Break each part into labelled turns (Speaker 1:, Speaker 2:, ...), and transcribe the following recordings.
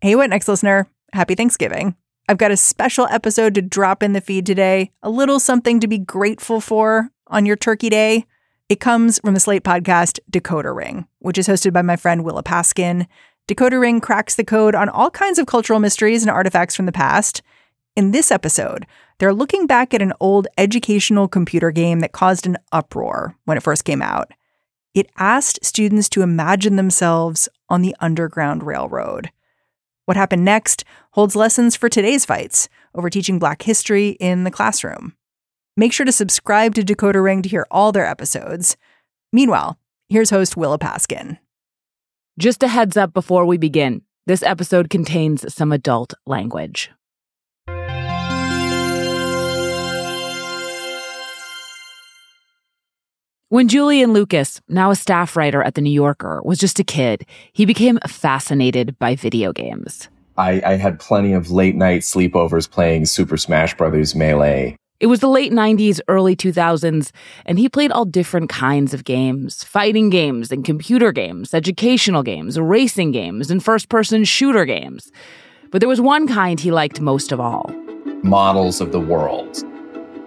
Speaker 1: Hey, What Next listener, happy Thanksgiving. I've got a special episode to drop in the feed today, a little something to be grateful for on your turkey day. It comes from the Slate podcast Decoder Ring, which is hosted by my friend Willa Paskin. Decoder Ring cracks the code on all kinds of cultural mysteries and artifacts from the past. In this episode, they're looking back at an old educational computer game that caused an uproar when it first came out. It asked students to imagine themselves on the Underground Railroad. What happened next holds lessons for today's fights over teaching Black history in the classroom. Make sure to subscribe to Decoder Ring to hear all their episodes. Meanwhile, here's host Willa Paskin.
Speaker 2: Just a heads up before we begin this episode contains some adult language. When Julian Lucas, now a staff writer at The New Yorker, was just a kid, he became fascinated by video games.
Speaker 3: I, I had plenty of late night sleepovers playing Super Smash Bros. Melee.
Speaker 2: It was the late 90s, early 2000s, and he played all different kinds of games fighting games and computer games, educational games, racing games, and first person shooter games. But there was one kind he liked most of all
Speaker 3: models of the world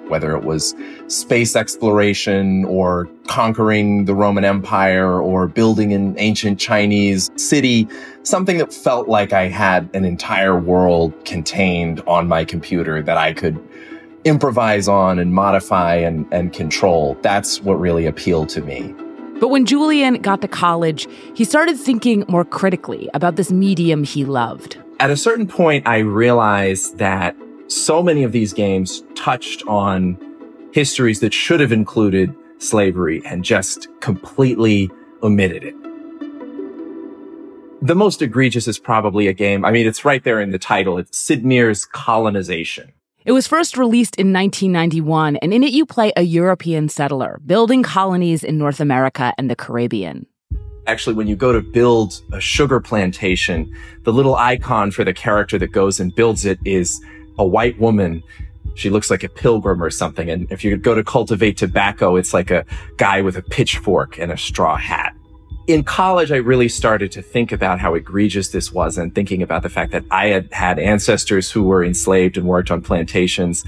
Speaker 3: whether it was space exploration or conquering the Roman Empire or building an ancient Chinese city, something that felt like I had an entire world contained on my computer that I could improvise on and modify and, and control. That's what really appealed to me.
Speaker 2: But when Julian got to college, he started thinking more critically about this medium he loved.
Speaker 3: At a certain point, I realized that so many of these games touched on histories that should have included slavery and just completely omitted it. The most egregious is probably a game. I mean, it's right there in the title. It's Sid Meier's Colonization.
Speaker 2: It was first released in 1991, and in it you play a European settler building colonies in North America and the Caribbean.
Speaker 3: Actually, when you go to build a sugar plantation, the little icon for the character that goes and builds it is a white woman. She looks like a pilgrim or something. And if you go to cultivate tobacco, it's like a guy with a pitchfork and a straw hat. In college, I really started to think about how egregious this was and thinking about the fact that I had had ancestors who were enslaved and worked on plantations.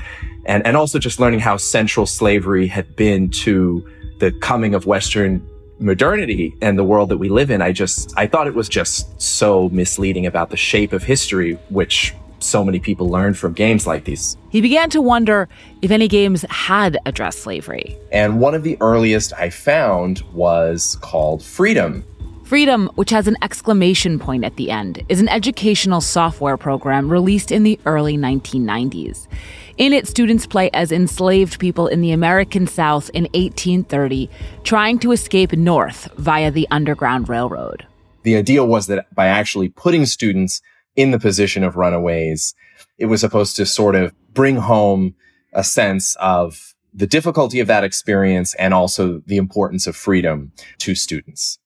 Speaker 3: And, and also just learning how central slavery had been to the coming of Western modernity and the world that we live in. I just, I thought it was just so misleading about the shape of history, which so many people learn from games like these.
Speaker 2: He began to wonder if any games had addressed slavery.
Speaker 3: And one of the earliest I found was called Freedom.
Speaker 2: Freedom, which has an exclamation point at the end, is an educational software program released in the early 1990s. In it, students play as enslaved people in the American South in 1830, trying to escape north via the Underground Railroad.
Speaker 3: The idea was that by actually putting students in the position of runaways. It was supposed to sort of bring home a sense of the difficulty of that experience and also the importance of freedom to students.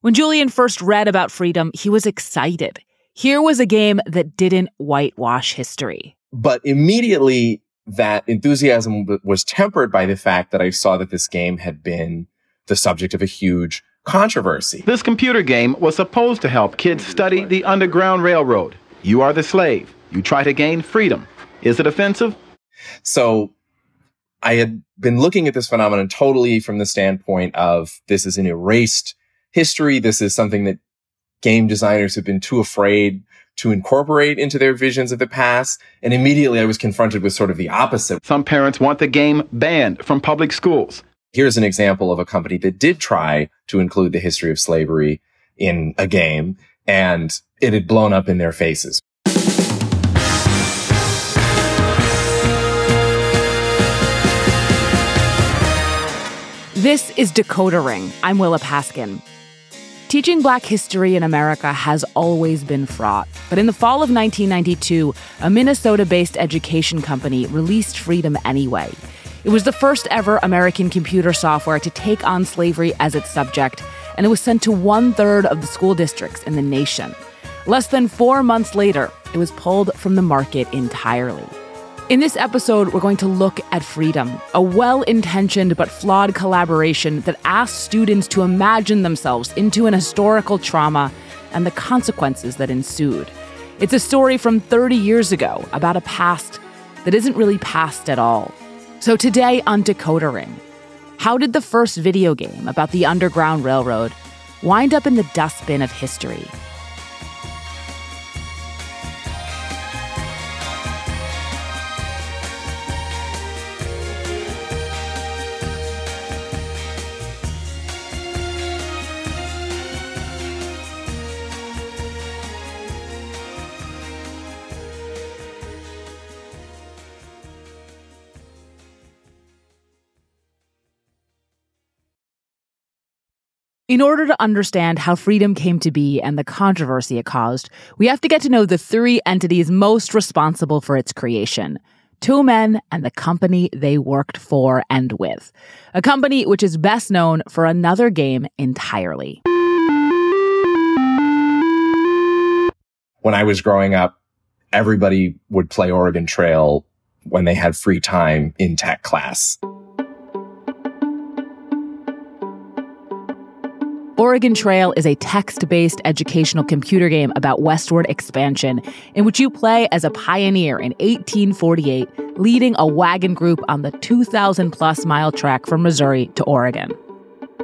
Speaker 2: When Julian first read about freedom, he was excited. Here was a game that didn't whitewash history.
Speaker 3: But immediately that enthusiasm was tempered by the fact that I saw that this game had been the subject of a huge controversy.
Speaker 4: This computer game was supposed to help kids study the Underground Railroad. You are the slave. You try to gain freedom. Is it offensive?
Speaker 3: So I had been looking at this phenomenon totally from the standpoint of this is an erased history. This is something that game designers have been too afraid to incorporate into their visions of the past. And immediately I was confronted with sort of the opposite.
Speaker 4: Some parents want the game banned from public schools.
Speaker 3: Here's an example of a company that did try to include the history of slavery in a game and it had blown up in their faces.
Speaker 2: This is Decoder Ring. I'm Willa Paskin. Teaching Black history in America has always been fraught, but in the fall of 1992, a Minnesota based education company released Freedom anyway. It was the first ever American computer software to take on slavery as its subject, and it was sent to one third of the school districts in the nation. Less than four months later, it was pulled from the market entirely. In this episode, we're going to look at Freedom, a well intentioned but flawed collaboration that asks students to imagine themselves into an historical trauma and the consequences that ensued. It's a story from 30 years ago about a past that isn't really past at all. So today on Decoder Ring, how did the first video game about the Underground Railroad wind up in the dustbin of history? In order to understand how freedom came to be and the controversy it caused, we have to get to know the three entities most responsible for its creation two men and the company they worked for and with. A company which is best known for another game entirely.
Speaker 3: When I was growing up, everybody would play Oregon Trail when they had free time in tech class.
Speaker 2: Oregon Trail is a text based educational computer game about westward expansion, in which you play as a pioneer in 1848, leading a wagon group on the 2,000 plus mile trek from Missouri to Oregon.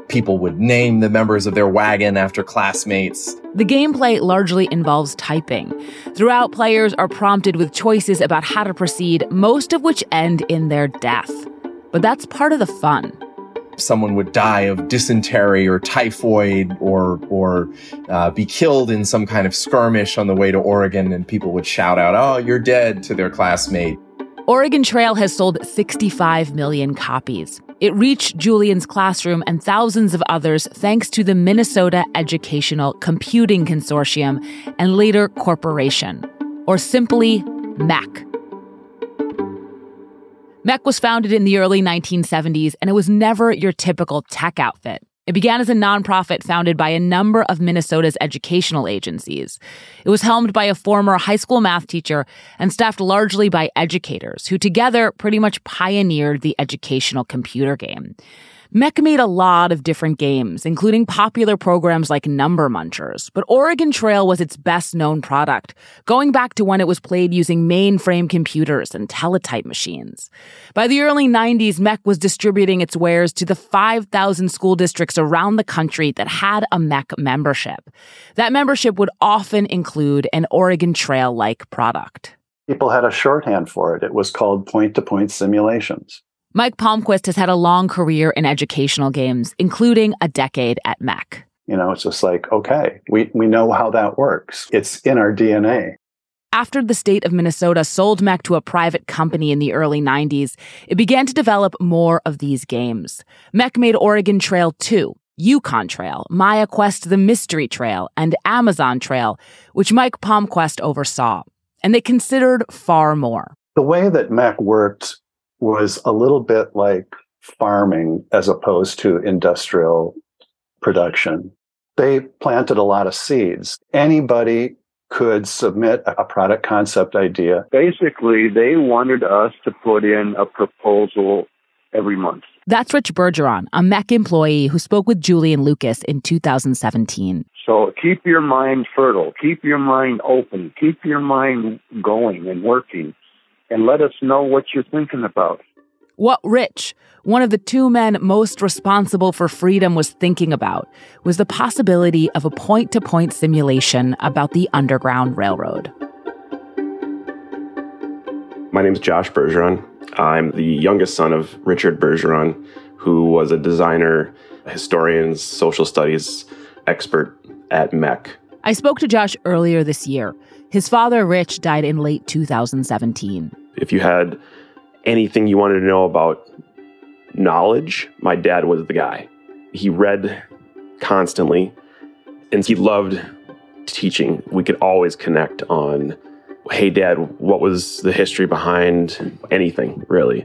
Speaker 3: People would name the members of their wagon after classmates.
Speaker 2: The gameplay largely involves typing. Throughout, players are prompted with choices about how to proceed, most of which end in their death. But that's part of the fun
Speaker 3: someone would die of dysentery or typhoid or or uh, be killed in some kind of skirmish on the way to Oregon, and people would shout out, "Oh, you're dead!" to their classmate.
Speaker 2: Oregon Trail has sold 65 million copies. It reached Julian's classroom and thousands of others thanks to the Minnesota Educational Computing Consortium and later Corporation, or simply MEC. MEC was founded in the early 1970s, and it was never your typical tech outfit. It began as a nonprofit founded by a number of Minnesota's educational agencies. It was helmed by a former high school math teacher and staffed largely by educators who together pretty much pioneered the educational computer game. MEC made a lot of different games, including popular programs like Number Munchers, but Oregon Trail was its best known product, going back to when it was played using mainframe computers and teletype machines. By the early 90s, MEC was distributing its wares to the 5,000 school districts around the country that had a MEC membership. That membership would often include an Oregon Trail like product.
Speaker 5: People had a shorthand for it. It was called point to point simulations.
Speaker 2: Mike Palmquist has had a long career in educational games, including a decade at MEC.
Speaker 5: You know, it's just like, okay, we, we know how that works. It's in our DNA.
Speaker 2: After the state of Minnesota sold MEC to a private company in the early 90s, it began to develop more of these games. MEC made Oregon Trail 2, Yukon Trail, Maya Quest the Mystery Trail, and Amazon Trail, which Mike Palmquist oversaw. And they considered far more.
Speaker 5: The way that MEC worked was a little bit like farming as opposed to industrial production. They planted a lot of seeds. Anybody could submit a product concept idea.
Speaker 6: Basically, they wanted us to put in a proposal every month.
Speaker 2: That's Rich Bergeron, a MEC employee who spoke with Julian Lucas in 2017.
Speaker 6: So keep your mind fertile, keep your mind open, keep your mind going and working and let us know what you're thinking about.
Speaker 2: What Rich, one of the two men most responsible for freedom, was thinking about was the possibility of a point to point simulation about the Underground Railroad.
Speaker 7: My name is Josh Bergeron. I'm the youngest son of Richard Bergeron, who was a designer, historian, social studies expert at MEC.
Speaker 2: I spoke to Josh earlier this year. His father, Rich, died in late 2017.
Speaker 7: If you had anything you wanted to know about knowledge, my dad was the guy. He read constantly and he loved teaching. We could always connect on, hey, dad, what was the history behind anything, really?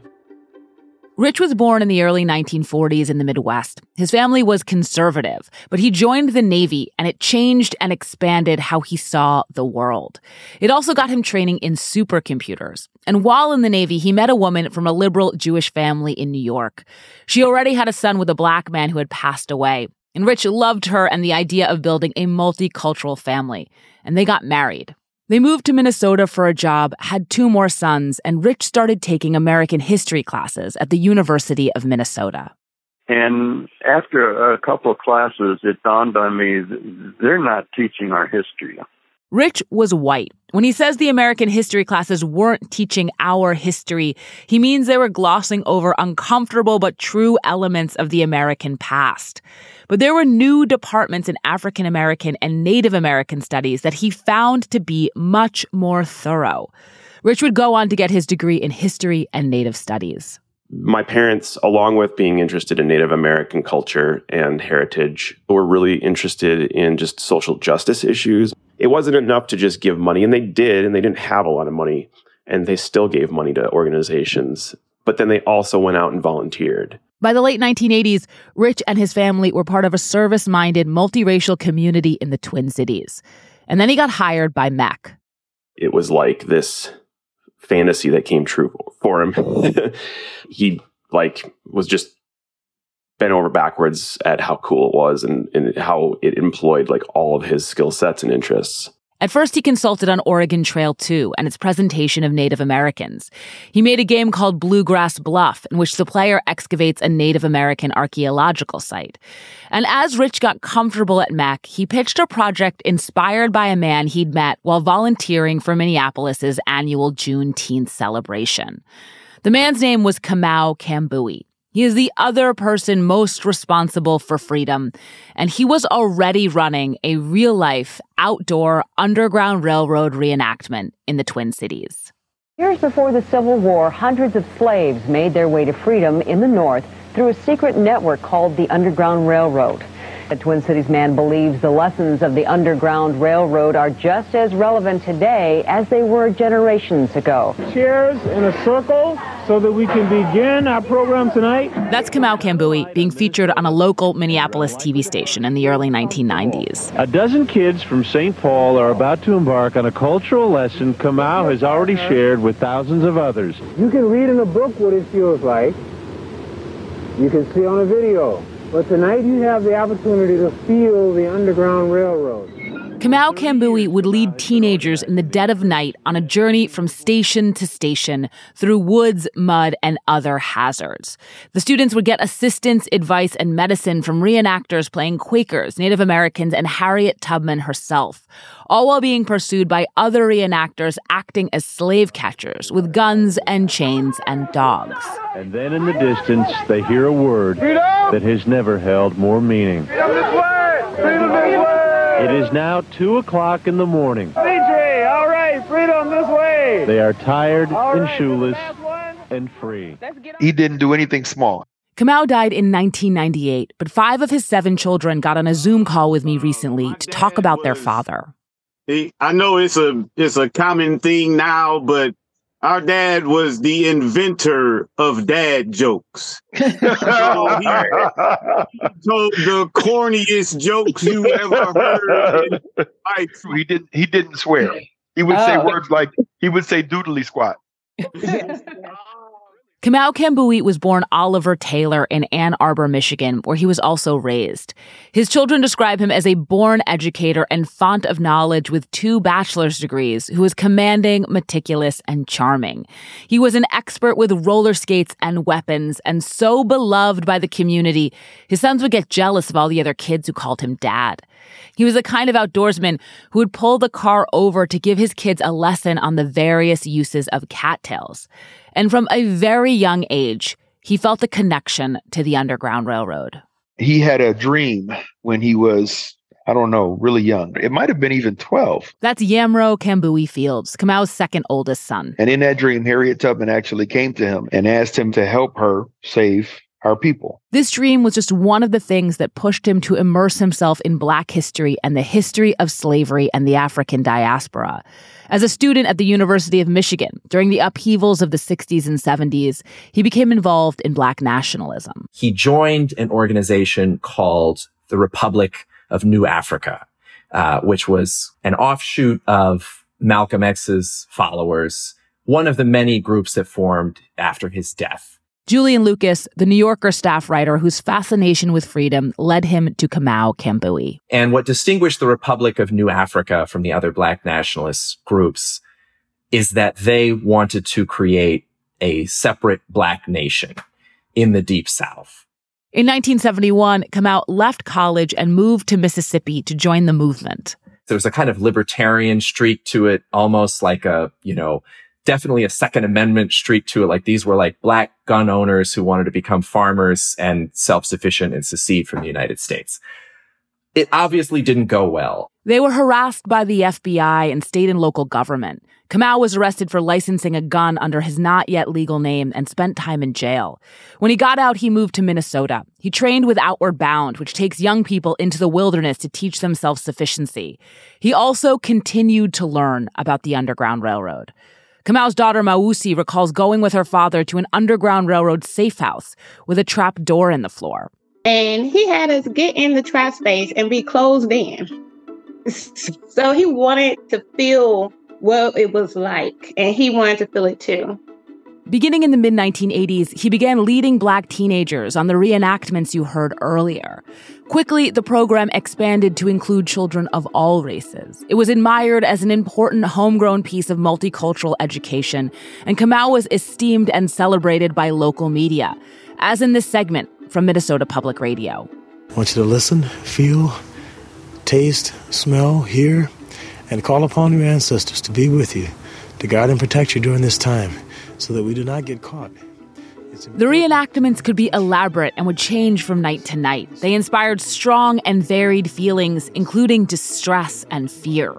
Speaker 2: Rich was born in the early 1940s in the Midwest. His family was conservative, but he joined the Navy and it changed and expanded how he saw the world. It also got him training in supercomputers. And while in the Navy, he met a woman from a liberal Jewish family in New York. She already had a son with a black man who had passed away. And Rich loved her and the idea of building a multicultural family. And they got married. They moved to Minnesota for a job, had two more sons, and Rich started taking American history classes at the University of Minnesota.
Speaker 6: And after a couple of classes, it dawned on me they're not teaching our history.
Speaker 2: Rich was white. When he says the American history classes weren't teaching our history, he means they were glossing over uncomfortable but true elements of the American past. But there were new departments in African American and Native American studies that he found to be much more thorough. Rich would go on to get his degree in history and Native studies.
Speaker 7: My parents, along with being interested in Native American culture and heritage, were really interested in just social justice issues it wasn't enough to just give money, and they did, and they didn't have a lot of money, and they still gave money to organizations. But then they also went out and volunteered.
Speaker 2: By the late 1980s, Rich and his family were part of a service minded, multiracial community in the Twin Cities. And then he got hired by MEC.
Speaker 7: It was like this fantasy that came true for him. he like was just bent over backwards at how cool it was and, and how it employed like all of his skill sets and interests.
Speaker 2: At first, he consulted on Oregon Trail 2 and its presentation of Native Americans. He made a game called Bluegrass Bluff, in which the player excavates a Native American archaeological site. And as Rich got comfortable at MEC, he pitched a project inspired by a man he'd met while volunteering for Minneapolis's annual Juneteenth celebration. The man's name was Kamau Kambui. He is the other person most responsible for freedom, and he was already running a real life outdoor Underground Railroad reenactment in the Twin Cities.
Speaker 8: Years before the Civil War, hundreds of slaves made their way to freedom in the North through a secret network called the Underground Railroad. The Twin Cities man believes the lessons of the Underground Railroad are just as relevant today as they were generations ago.
Speaker 9: Chairs in a circle so that we can begin our program tonight.
Speaker 2: That's Kamau Kambui being featured on a local Minneapolis TV station in the early 1990s.
Speaker 9: A dozen kids from St. Paul are about to embark on a cultural lesson Kamau has already shared with thousands of others. You can read in a book what it feels like. You can see on a video. But tonight you have the opportunity to feel the Underground Railroad.
Speaker 2: Kamau Kambui would lead teenagers in the dead of night on a journey from station to station through woods, mud, and other hazards. The students would get assistance, advice, and medicine from reenactors playing Quakers, Native Americans, and Harriet Tubman herself, all while being pursued by other reenactors acting as slave catchers with guns and chains and dogs.
Speaker 9: And then in the distance, they hear a word that has never held more meaning. It is now 2 o'clock in the morning.
Speaker 10: CJ, all right, freedom this way.
Speaker 9: They are tired and shoeless and free.
Speaker 11: He didn't do anything small.
Speaker 2: Kamau died in 1998, but five of his seven children got on a Zoom call with me recently oh, to talk about their father.
Speaker 12: I know it's a it's a common thing now, but our dad was the inventor of dad jokes. so oh, he, told the corniest jokes you ever heard.
Speaker 11: He didn't. He didn't swear. He would oh. say words like he would say "doodly squat."
Speaker 2: Ah, Kamau Kambui was born Oliver Taylor in Ann Arbor, Michigan, where he was also raised. His children describe him as a born educator and font of knowledge with two bachelor's degrees, who was commanding, meticulous, and charming. He was an expert with roller skates and weapons, and so beloved by the community, his sons would get jealous of all the other kids who called him dad. He was the kind of outdoorsman who would pull the car over to give his kids a lesson on the various uses of cattails. And from a very young age, he felt a connection to the Underground Railroad.
Speaker 11: He had a dream when he was, I don't know, really young. It might have been even 12.
Speaker 2: That's Yamro Kambui Fields, Kamau's second oldest son.
Speaker 11: And in that dream, Harriet Tubman actually came to him and asked him to help her save our people.
Speaker 2: This dream was just one of the things that pushed him to immerse himself in Black history and the history of slavery and the African diaspora. As a student at the University of Michigan during the upheavals of the 60s and 70s, he became involved in Black nationalism.
Speaker 3: He joined an organization called the Republic of New Africa, uh, which was an offshoot of Malcolm X's followers, one of the many groups that formed after his death.
Speaker 2: Julian Lucas, the New Yorker staff writer whose fascination with freedom led him to Kamau Kambui.
Speaker 3: And what distinguished the Republic of New Africa from the other black nationalist groups is that they wanted to create a separate black nation in the deep south.
Speaker 2: In 1971, Kamau left college and moved to Mississippi to join the movement.
Speaker 3: There was a kind of libertarian streak to it, almost like a, you know, definitely a Second Amendment streak to it. Like these were like black gun owners who wanted to become farmers and self-sufficient and secede from the United States. It obviously didn't go well.
Speaker 2: They were harassed by the FBI and state and local government. Kamau was arrested for licensing a gun under his not yet legal name and spent time in jail. When he got out, he moved to Minnesota. He trained with Outward Bound, which takes young people into the wilderness to teach them self sufficiency. He also continued to learn about the Underground Railroad. Kamau's daughter Mausi recalls going with her father to an Underground Railroad safe house with a trap door in the floor.
Speaker 13: And he had us get in the trap space and be closed in. So he wanted to feel what it was like, and he wanted to feel it too.
Speaker 2: Beginning in the mid 1980s, he began leading black teenagers on the reenactments you heard earlier. Quickly, the program expanded to include children of all races. It was admired as an important homegrown piece of multicultural education, and Kamau was esteemed and celebrated by local media, as in this segment from Minnesota Public Radio.
Speaker 14: I want you to listen, feel, taste, smell, hear, and call upon your ancestors to be with you, to guide and protect you during this time so that we do not get caught.
Speaker 2: The reenactments could be elaborate and would change from night to night. They inspired strong and varied feelings, including distress and fear.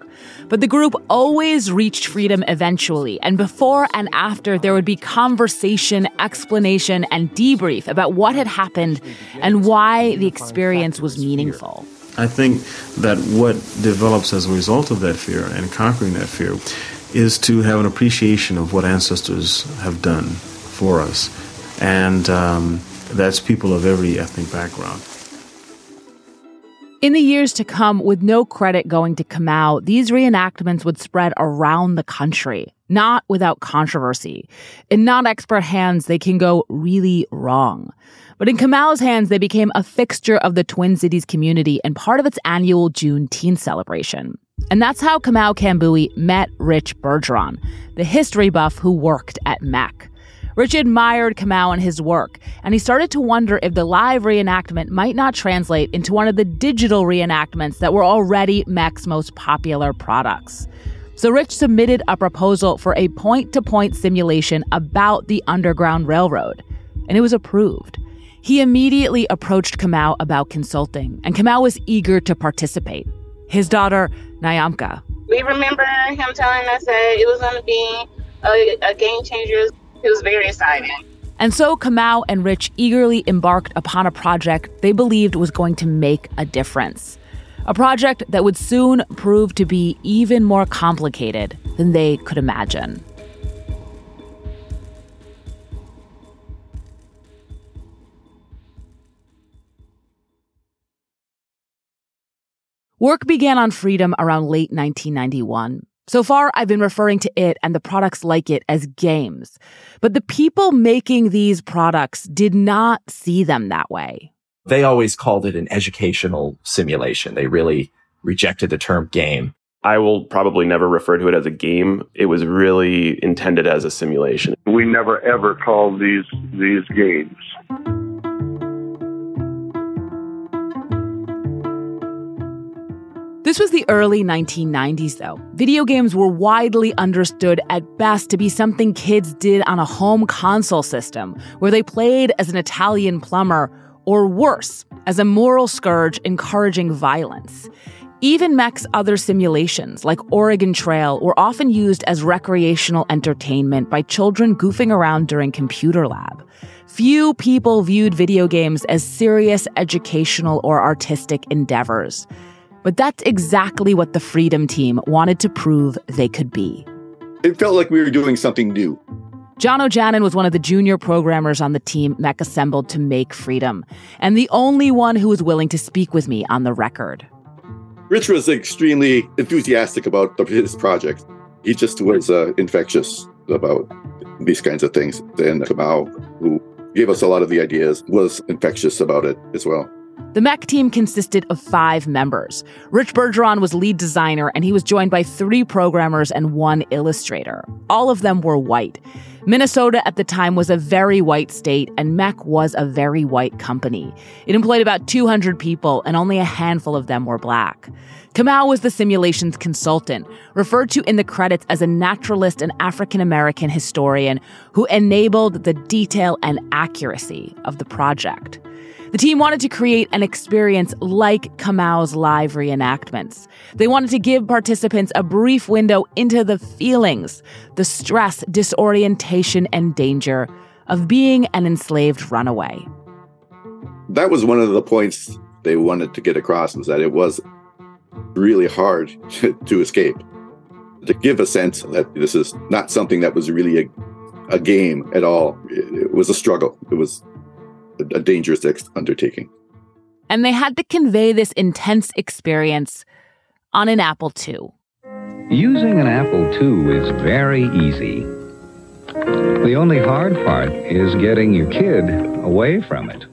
Speaker 2: But the group always reached freedom eventually, and before and after, there would be conversation, explanation, and debrief about what had happened and why the experience was meaningful.
Speaker 15: I think that what develops as a result of that fear and conquering that fear is to have an appreciation of what ancestors have done for us. And um, that's people of every ethnic background.
Speaker 2: In the years to come, with no credit going to Kamau, these reenactments would spread around the country, not without controversy. In non expert hands, they can go really wrong. But in Kamau's hands, they became a fixture of the Twin Cities community and part of its annual Juneteenth celebration. And that's how Kamau Kambui met Rich Bergeron, the history buff who worked at MEC. Rich admired Kamau and his work, and he started to wonder if the live reenactment might not translate into one of the digital reenactments that were already MEC's most popular products. So Rich submitted a proposal for a point to point simulation about the Underground Railroad, and it was approved. He immediately approached Kamau about consulting, and Kamau was eager to participate. His daughter, Nyamka.
Speaker 13: We remember him telling us that it was going to be a, a game changer. It was very exciting.
Speaker 2: And so Kamau and Rich eagerly embarked upon a project they believed was going to make a difference. A project that would soon prove to be even more complicated than they could imagine. Work began on Freedom around late 1991. So far, I've been referring to it and the products like it as games. But the people making these products did not see them that way.
Speaker 3: They always called it an educational simulation. They really rejected the term game.
Speaker 7: I will probably never refer to it as a game. It was really intended as a simulation.
Speaker 6: We never ever called these these games.
Speaker 2: This was the early 1990s, though. Video games were widely understood at best to be something kids did on a home console system, where they played as an Italian plumber, or worse, as a moral scourge encouraging violence. Even MEC's other simulations, like Oregon Trail, were often used as recreational entertainment by children goofing around during computer lab. Few people viewed video games as serious educational or artistic endeavors. But that's exactly what the Freedom Team wanted to prove they could be.
Speaker 16: It felt like we were doing something new.
Speaker 2: John O'Janin was one of the junior programmers on the team MEC assembled to make Freedom, and the only one who was willing to speak with me on the record.
Speaker 16: Rich was extremely enthusiastic about his project. He just was uh, infectious about these kinds of things. And Kamau, who gave us a lot of the ideas, was infectious about it as well.
Speaker 2: The MEC team consisted of five members. Rich Bergeron was lead designer, and he was joined by three programmers and one illustrator. All of them were white. Minnesota at the time was a very white state, and MEC was a very white company. It employed about 200 people, and only a handful of them were black. Kamau was the simulations consultant, referred to in the credits as a naturalist and African American historian who enabled the detail and accuracy of the project. The team wanted to create an experience like Kamau's live reenactments. They wanted to give participants a brief window into the feelings, the stress, disorientation, and danger of being an enslaved runaway.
Speaker 16: That was one of the points they wanted to get across was that it was really hard to, to escape. To give a sense that this is not something that was really a, a game at all. It, it was a struggle. It was a, a dangerous undertaking.
Speaker 2: And they had to convey this intense experience on an Apple II.
Speaker 17: Using an Apple II is very easy. The only hard part is getting your kid away from it.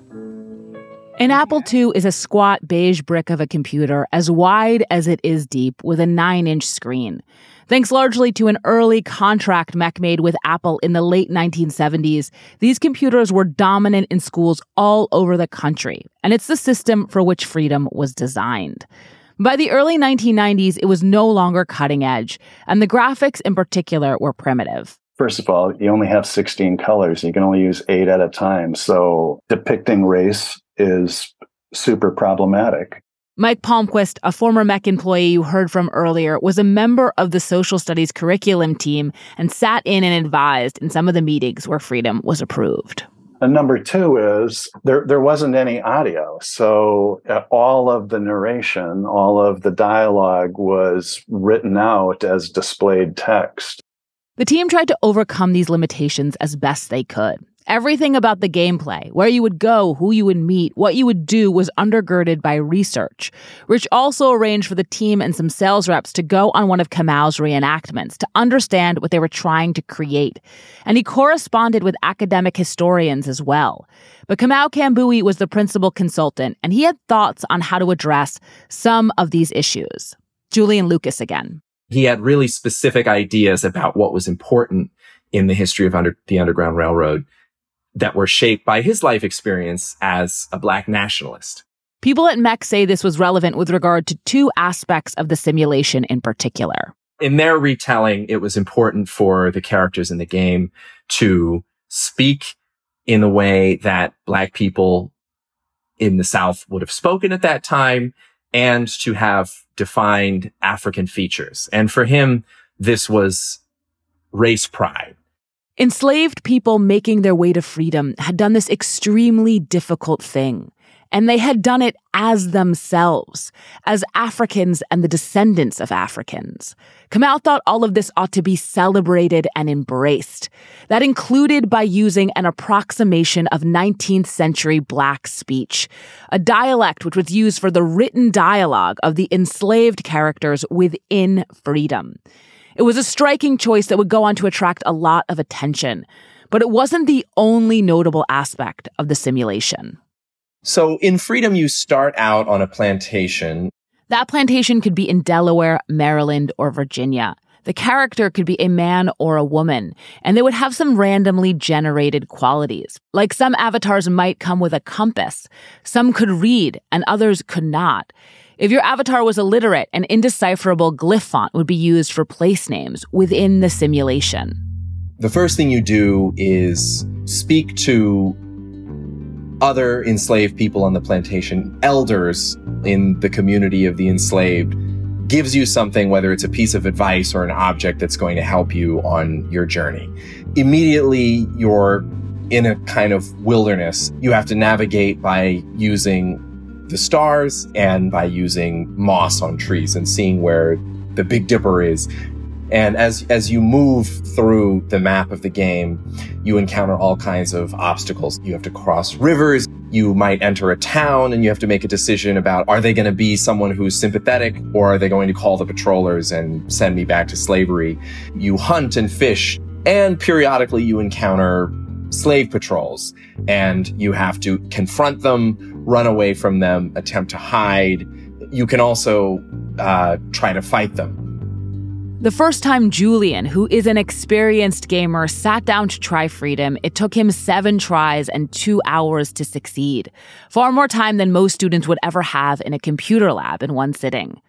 Speaker 2: An Apple II is a squat beige brick of a computer as wide as it is deep with a 9 inch screen. Thanks largely to an early contract MEC made with Apple in the late 1970s, these computers were dominant in schools all over the country, and it's the system for which Freedom was designed. By the early 1990s, it was no longer cutting edge, and the graphics in particular were primitive.
Speaker 5: First of all, you only have 16 colors. You can only use eight at a time. So depicting race is super problematic.
Speaker 2: Mike Palmquist, a former MEC employee you heard from earlier, was a member of the social studies curriculum team and sat in and advised in some of the meetings where freedom was approved.
Speaker 5: And number two is there, there wasn't any audio. So uh, all of the narration, all of the dialogue was written out as displayed text.
Speaker 2: The team tried to overcome these limitations as best they could. Everything about the gameplay, where you would go, who you would meet, what you would do was undergirded by research. Rich also arranged for the team and some sales reps to go on one of Kamau's reenactments to understand what they were trying to create. And he corresponded with academic historians as well. But Kamau Kambui was the principal consultant, and he had thoughts on how to address some of these issues. Julian Lucas again.
Speaker 3: He had really specific ideas about what was important in the history of under, the Underground Railroad that were shaped by his life experience as a black nationalist.
Speaker 2: People at MEC say this was relevant with regard to two aspects of the simulation in particular.
Speaker 3: In their retelling, it was important for the characters in the game to speak in the way that black people in the South would have spoken at that time and to have defined African features. And for him, this was race pride.
Speaker 2: Enslaved people making their way to freedom had done this extremely difficult thing. And they had done it as themselves, as Africans and the descendants of Africans. Kamau thought all of this ought to be celebrated and embraced. That included by using an approximation of 19th century black speech, a dialect which was used for the written dialogue of the enslaved characters within freedom. It was a striking choice that would go on to attract a lot of attention, but it wasn't the only notable aspect of the simulation.
Speaker 3: So in Freedom, you start out on a plantation.
Speaker 2: That plantation could be in Delaware, Maryland, or Virginia. The character could be a man or a woman, and they would have some randomly generated qualities. Like some avatars might come with a compass. Some could read, and others could not. If your avatar was illiterate, an indecipherable glyph font would be used for place names within the simulation.
Speaker 3: The first thing you do is speak to other enslaved people on the plantation, elders in the community of the enslaved, gives you something, whether it's a piece of advice or an object that's going to help you on your journey. Immediately, you're in a kind of wilderness. You have to navigate by using the stars and by using moss on trees and seeing where the Big Dipper is. And as as you move through the map of the game, you encounter all kinds of obstacles. You have to cross rivers. You might enter a town and you have to make a decision about are they going to be someone who's sympathetic or are they going to call the patrollers and send me back to slavery? You hunt and fish and periodically you encounter slave patrols and you have to confront them, run away from them, attempt to hide. You can also uh, try to fight them.
Speaker 2: The first time Julian, who is an experienced gamer, sat down to try Freedom, it took him seven tries and two hours to succeed. Far more time than most students would ever have in a computer lab in one sitting.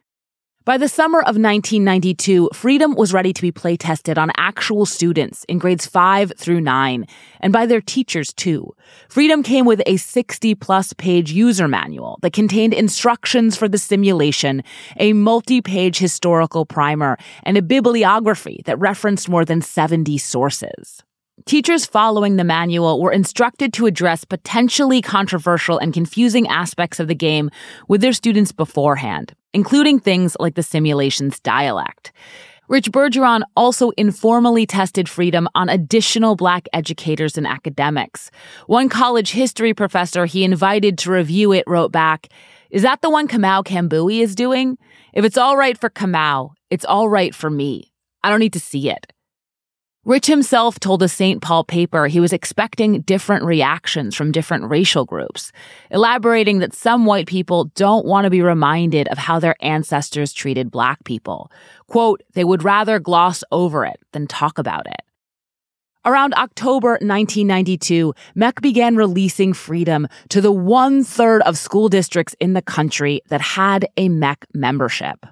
Speaker 2: By the summer of 1992, Freedom was ready to be playtested on actual students in grades 5 through 9, and by their teachers too. Freedom came with a 60 plus page user manual that contained instructions for the simulation, a multi page historical primer, and a bibliography that referenced more than 70 sources. Teachers following the manual were instructed to address potentially controversial and confusing aspects of the game with their students beforehand, including things like the simulation's dialect. Rich Bergeron also informally tested freedom on additional black educators and academics. One college history professor he invited to review it wrote back, Is that the one Kamau Kambui is doing? If it's all right for Kamau, it's all right for me. I don't need to see it. Rich himself told a St. Paul paper he was expecting different reactions from different racial groups, elaborating that some white people don't want to be reminded of how their ancestors treated black people. Quote, they would rather gloss over it than talk about it. Around October 1992, MEC began releasing freedom to the one third of school districts in the country that had a MEC membership.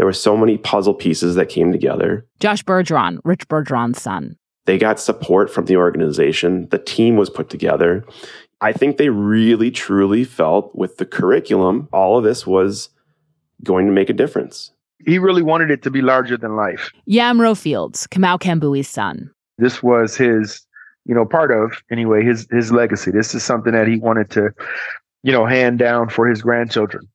Speaker 7: There were so many puzzle pieces that came together.
Speaker 2: Josh Bergeron, Rich Bergeron's son.
Speaker 7: They got support from the organization. The team was put together. I think they really, truly felt with the curriculum, all of this was going to make a difference.
Speaker 11: He really wanted it to be larger than life.
Speaker 2: Yamro Fields, Kamau Kambui's son.
Speaker 11: This was his, you know, part of anyway his his legacy. This is something that he wanted to, you know, hand down for his grandchildren.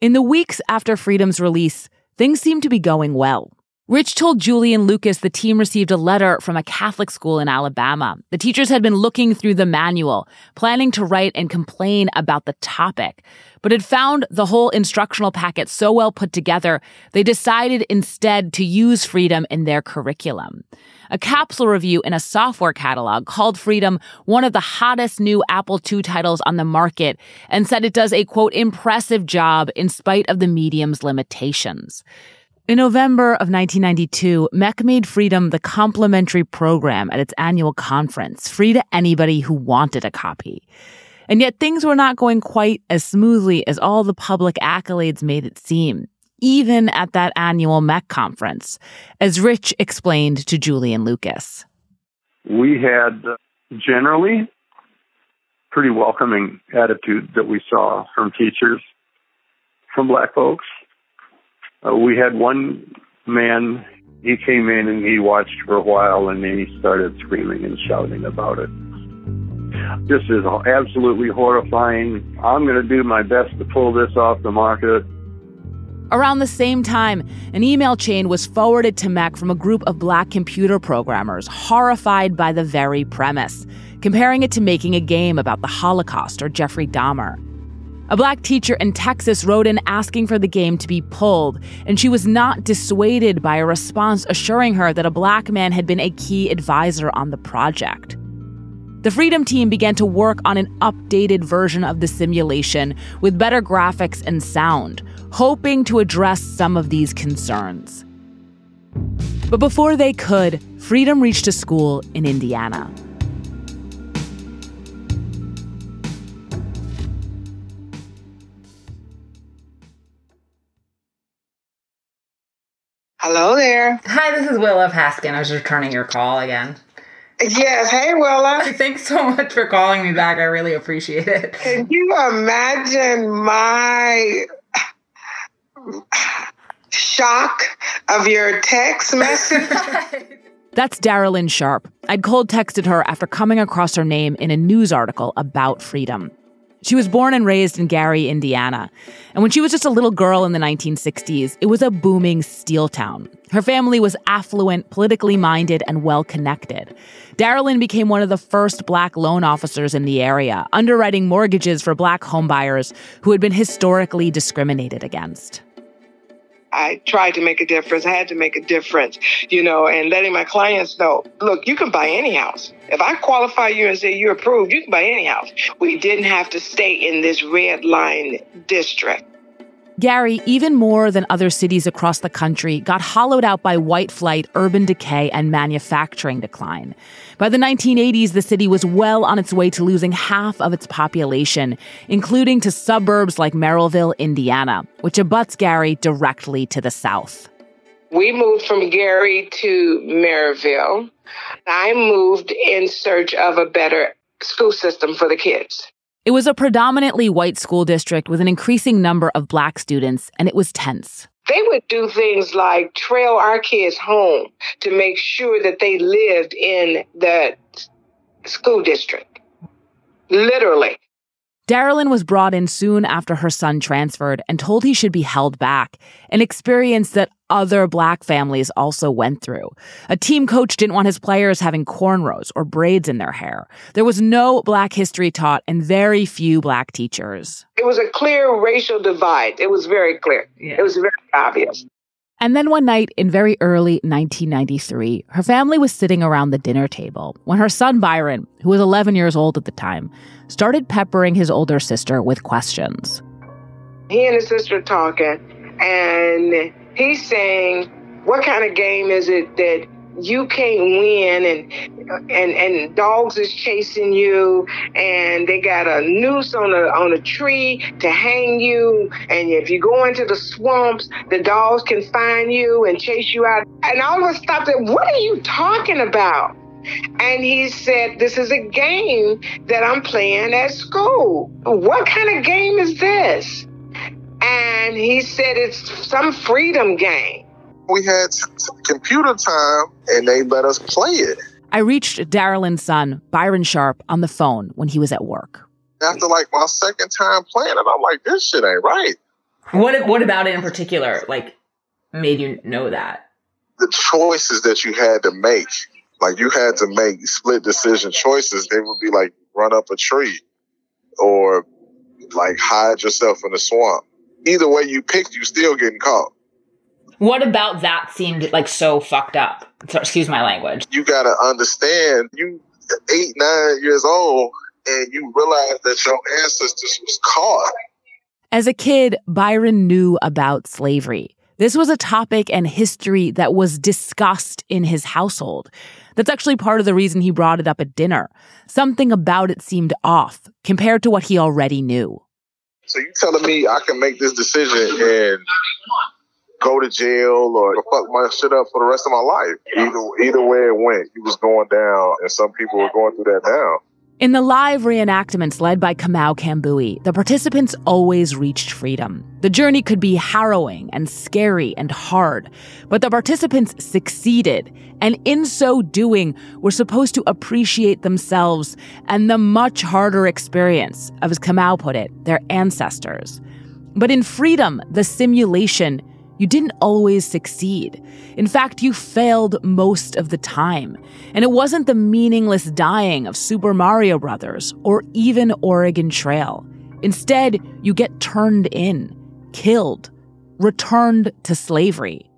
Speaker 2: In the weeks after Freedom's release, things seemed to be going well. Rich told Julian Lucas the team received a letter from a Catholic school in Alabama. The teachers had been looking through the manual, planning to write and complain about the topic, but had found the whole instructional packet so well put together, they decided instead to use freedom in their curriculum. A capsule review in a software catalog called Freedom one of the hottest new Apple II titles on the market and said it does a quote, impressive job in spite of the medium's limitations. In November of 1992, MEC made Freedom the complimentary program at its annual conference, free to anybody who wanted a copy. And yet things were not going quite as smoothly as all the public accolades made it seem, even at that annual MEC conference, as Rich explained to Julian Lucas.
Speaker 6: We had generally pretty welcoming attitude that we saw from teachers, from black folks. Uh, we had one man, he came in and he watched for a while and then he started screaming and shouting about it. This is absolutely horrifying. I'm going to do my best to pull this off the market.
Speaker 2: Around the same time, an email chain was forwarded to MEC from a group of black computer programmers horrified by the very premise, comparing it to making a game about the Holocaust or Jeffrey Dahmer. A black teacher in Texas wrote in asking for the game to be pulled, and she was not dissuaded by a response assuring her that a black man had been a key advisor on the project. The Freedom team began to work on an updated version of the simulation with better graphics and sound, hoping to address some of these concerns. But before they could, Freedom reached a school in Indiana.
Speaker 18: Hello there.
Speaker 19: Hi, this is Willa Paskin. I was returning your call again.
Speaker 18: Yes. Hey, Willa.
Speaker 19: Thanks so much for calling me back. I really appreciate it.
Speaker 18: Can you imagine my shock of your text message?
Speaker 2: That's Daralyn Sharp. I'd cold texted her after coming across her name in a news article about freedom. She was born and raised in Gary, Indiana. And when she was just a little girl in the 1960s, it was a booming steel town. Her family was affluent, politically minded, and well connected. Daralyn became one of the first black loan officers in the area, underwriting mortgages for black homebuyers who had been historically discriminated against.
Speaker 18: I tried to make a difference. I had to make a difference, you know, and letting my clients know, look, you can buy any house. If I qualify you and say you're approved, you can buy any house. We didn't have to stay in this red line district.
Speaker 2: Gary, even more than other cities across the country, got hollowed out by white flight, urban decay, and manufacturing decline. By the 1980s, the city was well on its way to losing half of its population, including to suburbs like Merrillville, Indiana, which abuts Gary directly to the south.
Speaker 18: We moved from Gary to Merrillville. I moved in search of a better school system for the kids.
Speaker 2: It was a predominantly white school district with an increasing number of black students, and it was tense.
Speaker 18: They would do things like trail our kids home to make sure that they lived in the school district. Literally.
Speaker 2: Daralyn was brought in soon after her son transferred and told he should be held back, an experience that other black families also went through. A team coach didn't want his players having cornrows or braids in their hair. There was no black history taught and very few black teachers.
Speaker 18: It was a clear racial divide. It was very clear. Yeah. It was very obvious.
Speaker 2: And then one night in very early 1993, her family was sitting around the dinner table when her son Byron, who was 11 years old at the time, started peppering his older sister with questions.
Speaker 18: He and his sister talking, and he's saying, What kind of game is it that you can't win and and and dogs is chasing you and they got a noose on a on a tree to hang you? And if you go into the swamps the dogs can find you and chase you out. And all of us stopped and what are you talking about? And he said this is a game that i'm playing at school. What kind of game is this and he said it's some freedom game
Speaker 20: we had computer time and they let us play it.
Speaker 2: I reached Daralyn's son, Byron Sharp, on the phone when he was at work.
Speaker 20: After like my second time playing it, I'm like, this shit ain't right.
Speaker 19: What what about it in particular like made you know that?
Speaker 20: The choices that you had to make. Like you had to make split decision choices. They would be like run up a tree or like hide yourself in the swamp. Either way you picked, you still getting caught.
Speaker 19: What about that seemed like so fucked up? So, excuse my language.
Speaker 20: You gotta understand, you eight, nine years old, and you realize that your ancestors was caught.
Speaker 2: As a kid, Byron knew about slavery. This was a topic and history that was discussed in his household. That's actually part of the reason he brought it up at dinner. Something about it seemed off compared to what he already knew.
Speaker 20: So you telling me I can make this decision and go to jail or fuck my shit up for the rest of my life. Either either way it went, he was going down, and some people were going through that now.
Speaker 2: In the live reenactments led by Kamau Kambui, the participants always reached freedom. The journey could be harrowing and scary and hard, but the participants succeeded, and in so doing, were supposed to appreciate themselves and the much harder experience of, as Kamau put it, their ancestors. But in freedom, the simulation, you didn't always succeed. In fact, you failed most of the time. And it wasn't the meaningless dying of Super Mario Brothers or even Oregon Trail. Instead, you get turned in, killed, returned to slavery.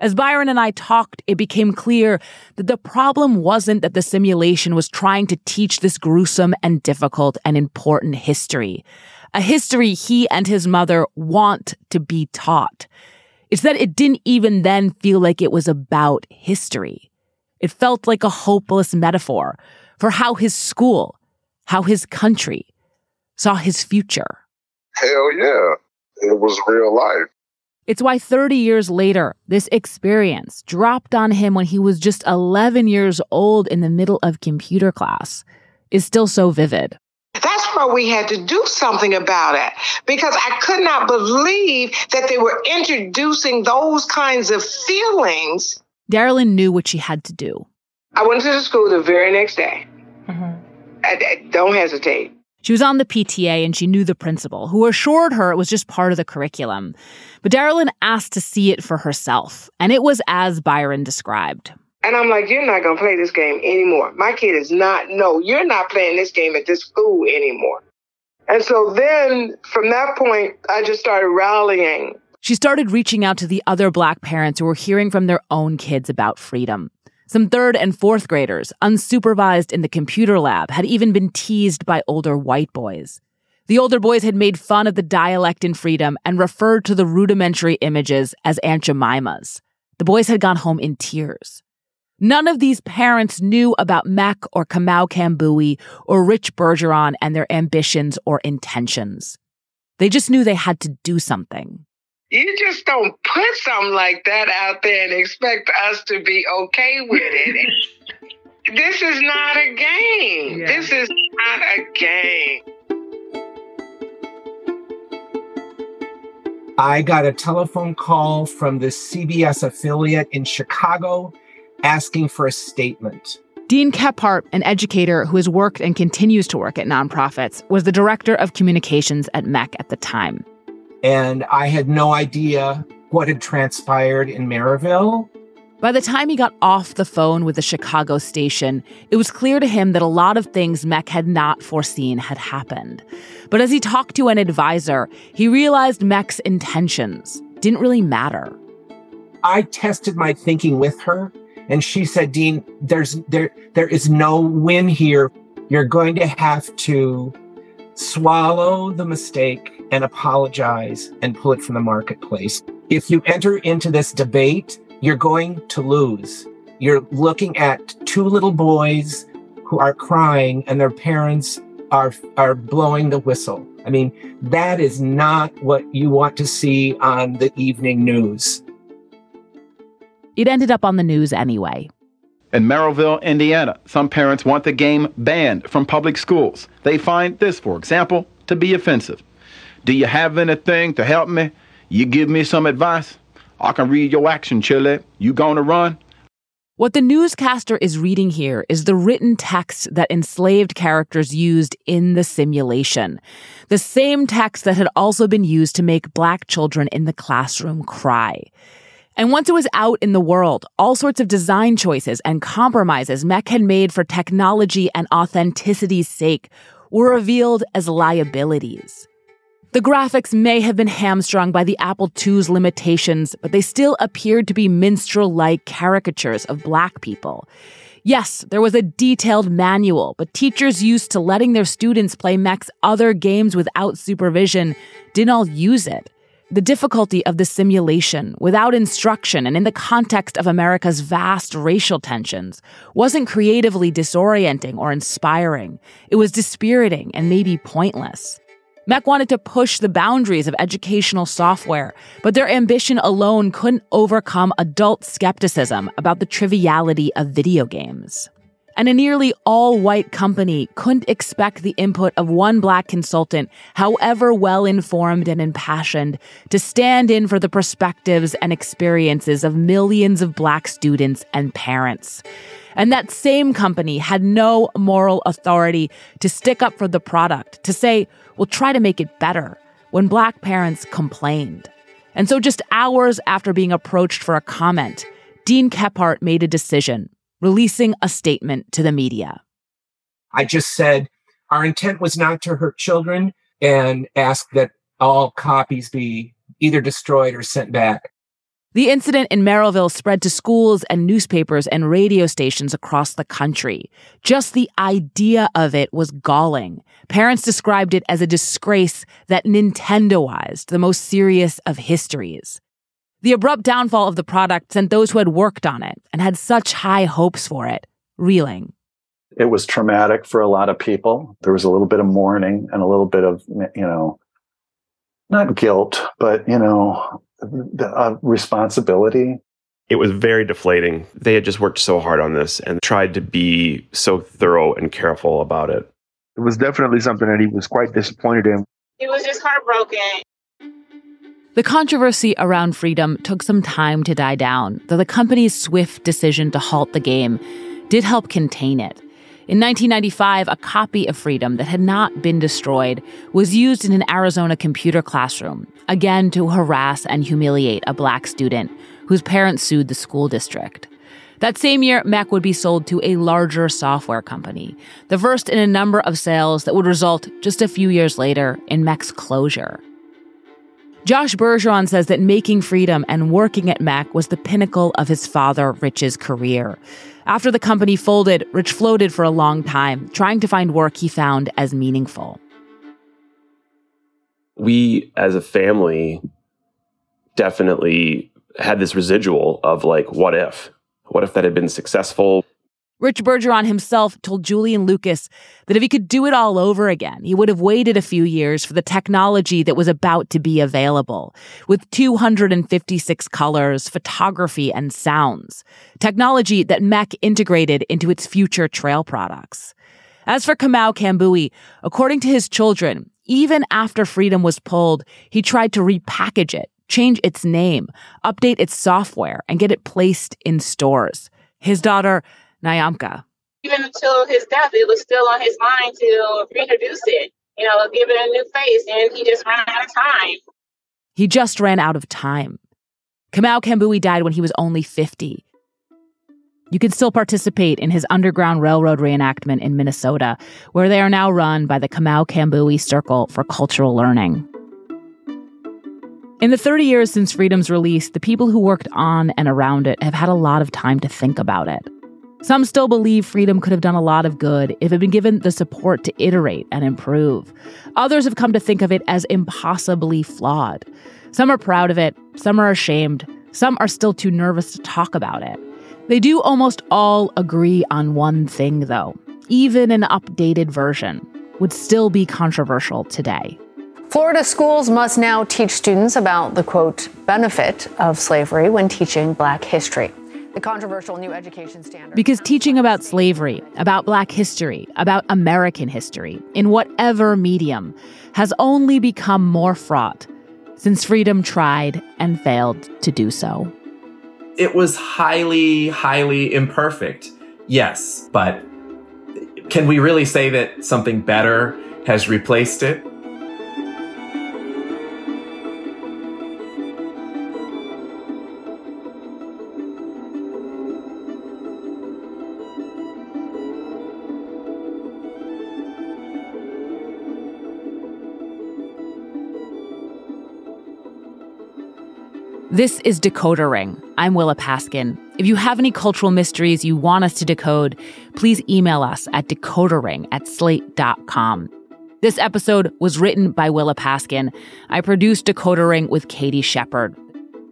Speaker 2: As Byron and I talked, it became clear that the problem wasn't that the simulation was trying to teach this gruesome and difficult and important history, a history he and his mother want to be taught. It's that it didn't even then feel like it was about history. It felt like a hopeless metaphor for how his school, how his country saw his future.
Speaker 20: Hell yeah. It was real life.
Speaker 2: It's why 30 years later, this experience dropped on him when he was just 11 years old in the middle of computer class is still so vivid.
Speaker 18: That's we had to do something about it because I could not believe that they were introducing those kinds of feelings.
Speaker 2: Daralyn knew what she had to do.
Speaker 18: I went to the school the very next day. Mm-hmm. I, I- don't hesitate.
Speaker 2: She was on the PTA and she knew the principal, who assured her it was just part of the curriculum. But Daralyn asked to see it for herself, and it was as Byron described.
Speaker 18: And I'm like, you're not going to play this game anymore. My kid is not, no, you're not playing this game at this school anymore. And so then from that point, I just started rallying.
Speaker 2: She started reaching out to the other black parents who were hearing from their own kids about freedom. Some third and fourth graders, unsupervised in the computer lab, had even been teased by older white boys. The older boys had made fun of the dialect in freedom and referred to the rudimentary images as Aunt Jemima's. The boys had gone home in tears. None of these parents knew about MEC or Kamau Kambui or Rich Bergeron and their ambitions or intentions. They just knew they had to do something.
Speaker 18: You just don't put something like that out there and expect us to be okay with it. this is not a game. This is not a game.
Speaker 21: I got a telephone call from the CBS affiliate in Chicago asking for a statement.
Speaker 2: Dean Kephart, an educator who has worked and continues to work at nonprofits, was the director of communications at MEC at the time.
Speaker 21: And I had no idea what had transpired in Merrillville.
Speaker 2: By the time he got off the phone with the Chicago station, it was clear to him that a lot of things MEC had not foreseen had happened. But as he talked to an advisor, he realized MEC's intentions didn't really matter.
Speaker 21: I tested my thinking with her and she said, Dean, there's there there is no win here. You're going to have to swallow the mistake and apologize and pull it from the marketplace. If you enter into this debate, you're going to lose. You're looking at two little boys who are crying and their parents are are blowing the whistle. I mean, that is not what you want to see on the evening news.
Speaker 2: It ended up on the news anyway.
Speaker 4: In Merrillville, Indiana, some parents want the game banned from public schools. They find this, for example, to be offensive. Do you have anything to help me? You give me some advice? I can read your action, Chile. You gonna run?
Speaker 2: What the newscaster is reading here is the written text that enslaved characters used in the simulation. The same text that had also been used to make black children in the classroom cry. And once it was out in the world, all sorts of design choices and compromises MEC had made for technology and authenticity's sake were revealed as liabilities. The graphics may have been hamstrung by the Apple II's limitations, but they still appeared to be minstrel like caricatures of black people. Yes, there was a detailed manual, but teachers used to letting their students play MEC's other games without supervision didn't all use it. The difficulty of the simulation, without instruction and in the context of America's vast racial tensions, wasn't creatively disorienting or inspiring. It was dispiriting and maybe pointless. MEC wanted to push the boundaries of educational software, but their ambition alone couldn't overcome adult skepticism about the triviality of video games. And a nearly all white company couldn't expect the input of one black consultant, however well informed and impassioned, to stand in for the perspectives and experiences of millions of black students and parents. And that same company had no moral authority to stick up for the product, to say, we'll try to make it better, when black parents complained. And so, just hours after being approached for a comment, Dean Kephart made a decision, releasing a statement to the media.
Speaker 21: I just said our intent was not to hurt children and ask that all copies be either destroyed or sent back.
Speaker 2: The incident in Merrillville spread to schools and newspapers and radio stations across the country. Just the idea of it was galling. Parents described it as a disgrace that Nintendoized the most serious of histories. The abrupt downfall of the product sent those who had worked on it and had such high hopes for it reeling.
Speaker 5: It was traumatic for a lot of people. There was a little bit of mourning and a little bit of, you know, not guilt, but, you know, uh, responsibility.
Speaker 7: It was very deflating. They had just worked so hard on this and tried to be so thorough and careful about it.
Speaker 11: It was definitely something that he was quite disappointed in.
Speaker 13: He was just heartbroken.
Speaker 2: The controversy around freedom took some time to die down, though the company's swift decision to halt the game did help contain it. In 1995, a copy of Freedom that had not been destroyed was used in an Arizona computer classroom, again to harass and humiliate a black student whose parents sued the school district. That same year, MEC would be sold to a larger software company, the first in a number of sales that would result just a few years later in MEC's closure. Josh Bergeron says that making freedom and working at MEC was the pinnacle of his father, Rich's career. After the company folded, Rich floated for a long time, trying to find work he found as meaningful.
Speaker 7: We, as a family, definitely had this residual of like, what if? What if that had been successful?
Speaker 2: Rich Bergeron himself told Julian Lucas that if he could do it all over again, he would have waited a few years for the technology that was about to be available, with 256 colors, photography, and sounds. Technology that MEC integrated into its future trail products. As for Kamau Kambui, according to his children, even after Freedom was pulled, he tried to repackage it, change its name, update its software, and get it placed in stores. His daughter, Nyamka.
Speaker 13: Even until his death, it was still on his mind to reintroduce it, you know, give it a new face, and he just ran out of time.
Speaker 2: He just ran out of time. Kamau Kambui died when he was only 50. You can still participate in his Underground Railroad reenactment in Minnesota, where they are now run by the Kamau Kambui Circle for Cultural Learning. In the 30 years since Freedom's release, the people who worked on and around it have had a lot of time to think about it. Some still believe freedom could have done a lot of good if it had been given the support to iterate and improve. Others have come to think of it as impossibly flawed. Some are proud of it, some are ashamed, some are still too nervous to talk about it. They do almost all agree on one thing, though. Even an updated version would still be controversial today.
Speaker 22: Florida schools must now teach students about the quote benefit of slavery when teaching black history the controversial new education standard.
Speaker 2: Because teaching about slavery, about black history, about American history, in whatever medium, has only become more fraught since freedom tried and failed to do so.
Speaker 3: It was highly, highly imperfect. Yes, but can we really say that something better has replaced it?
Speaker 2: This is Decoder Ring. I'm Willa Paskin. If you have any cultural mysteries you want us to decode, please email us at decoderring at slate.com. This episode was written by Willa Paskin. I produced Decoder Ring with Katie Shepherd.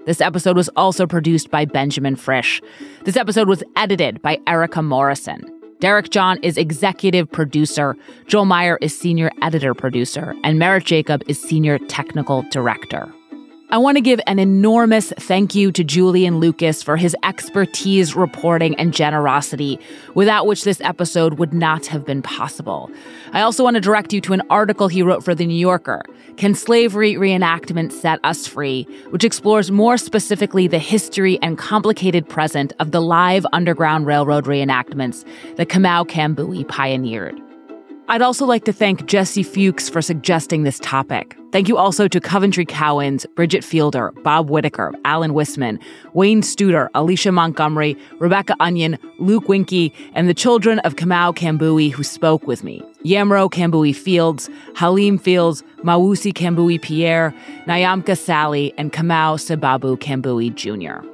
Speaker 2: This episode was also produced by Benjamin Frisch. This episode was edited by Erica Morrison. Derek John is executive producer, Joel Meyer is senior editor producer, and Merritt Jacob is senior technical director. I want to give an enormous thank you to Julian Lucas for his expertise, reporting, and generosity, without which this episode would not have been possible. I also want to direct you to an article he wrote for The New Yorker Can Slavery Reenactment Set Us Free? which explores more specifically the history and complicated present of the live Underground Railroad reenactments that Kamau Kambui pioneered. I'd also like to thank Jesse Fuchs for suggesting this topic. Thank you also to Coventry Cowens, Brigitte Fielder, Bob Whitaker, Alan Whisman, Wayne Studer, Alicia Montgomery, Rebecca Onion, Luke Winkie, and the children of Kamau Kambui who spoke with me. Yamro Kambui Fields, Halim Fields, Mawusi Kambui Pierre, Nyamka Sally, and Kamau Sababu Kambui Jr.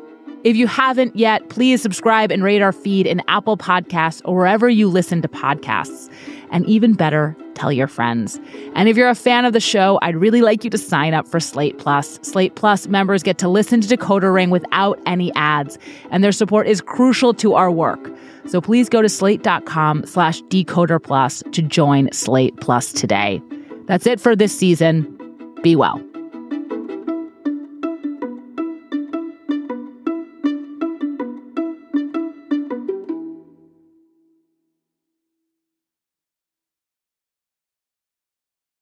Speaker 2: If you haven't yet, please subscribe and rate our feed in Apple Podcasts or wherever you listen to podcasts and even better, tell your friends. And if you're a fan of the show, I'd really like you to sign up for Slate Plus. Slate Plus members get to listen to Decoder Ring without any ads, and their support is crucial to our work. So please go to slate.com slash decoder plus to join Slate Plus today. That's it for this season. Be well.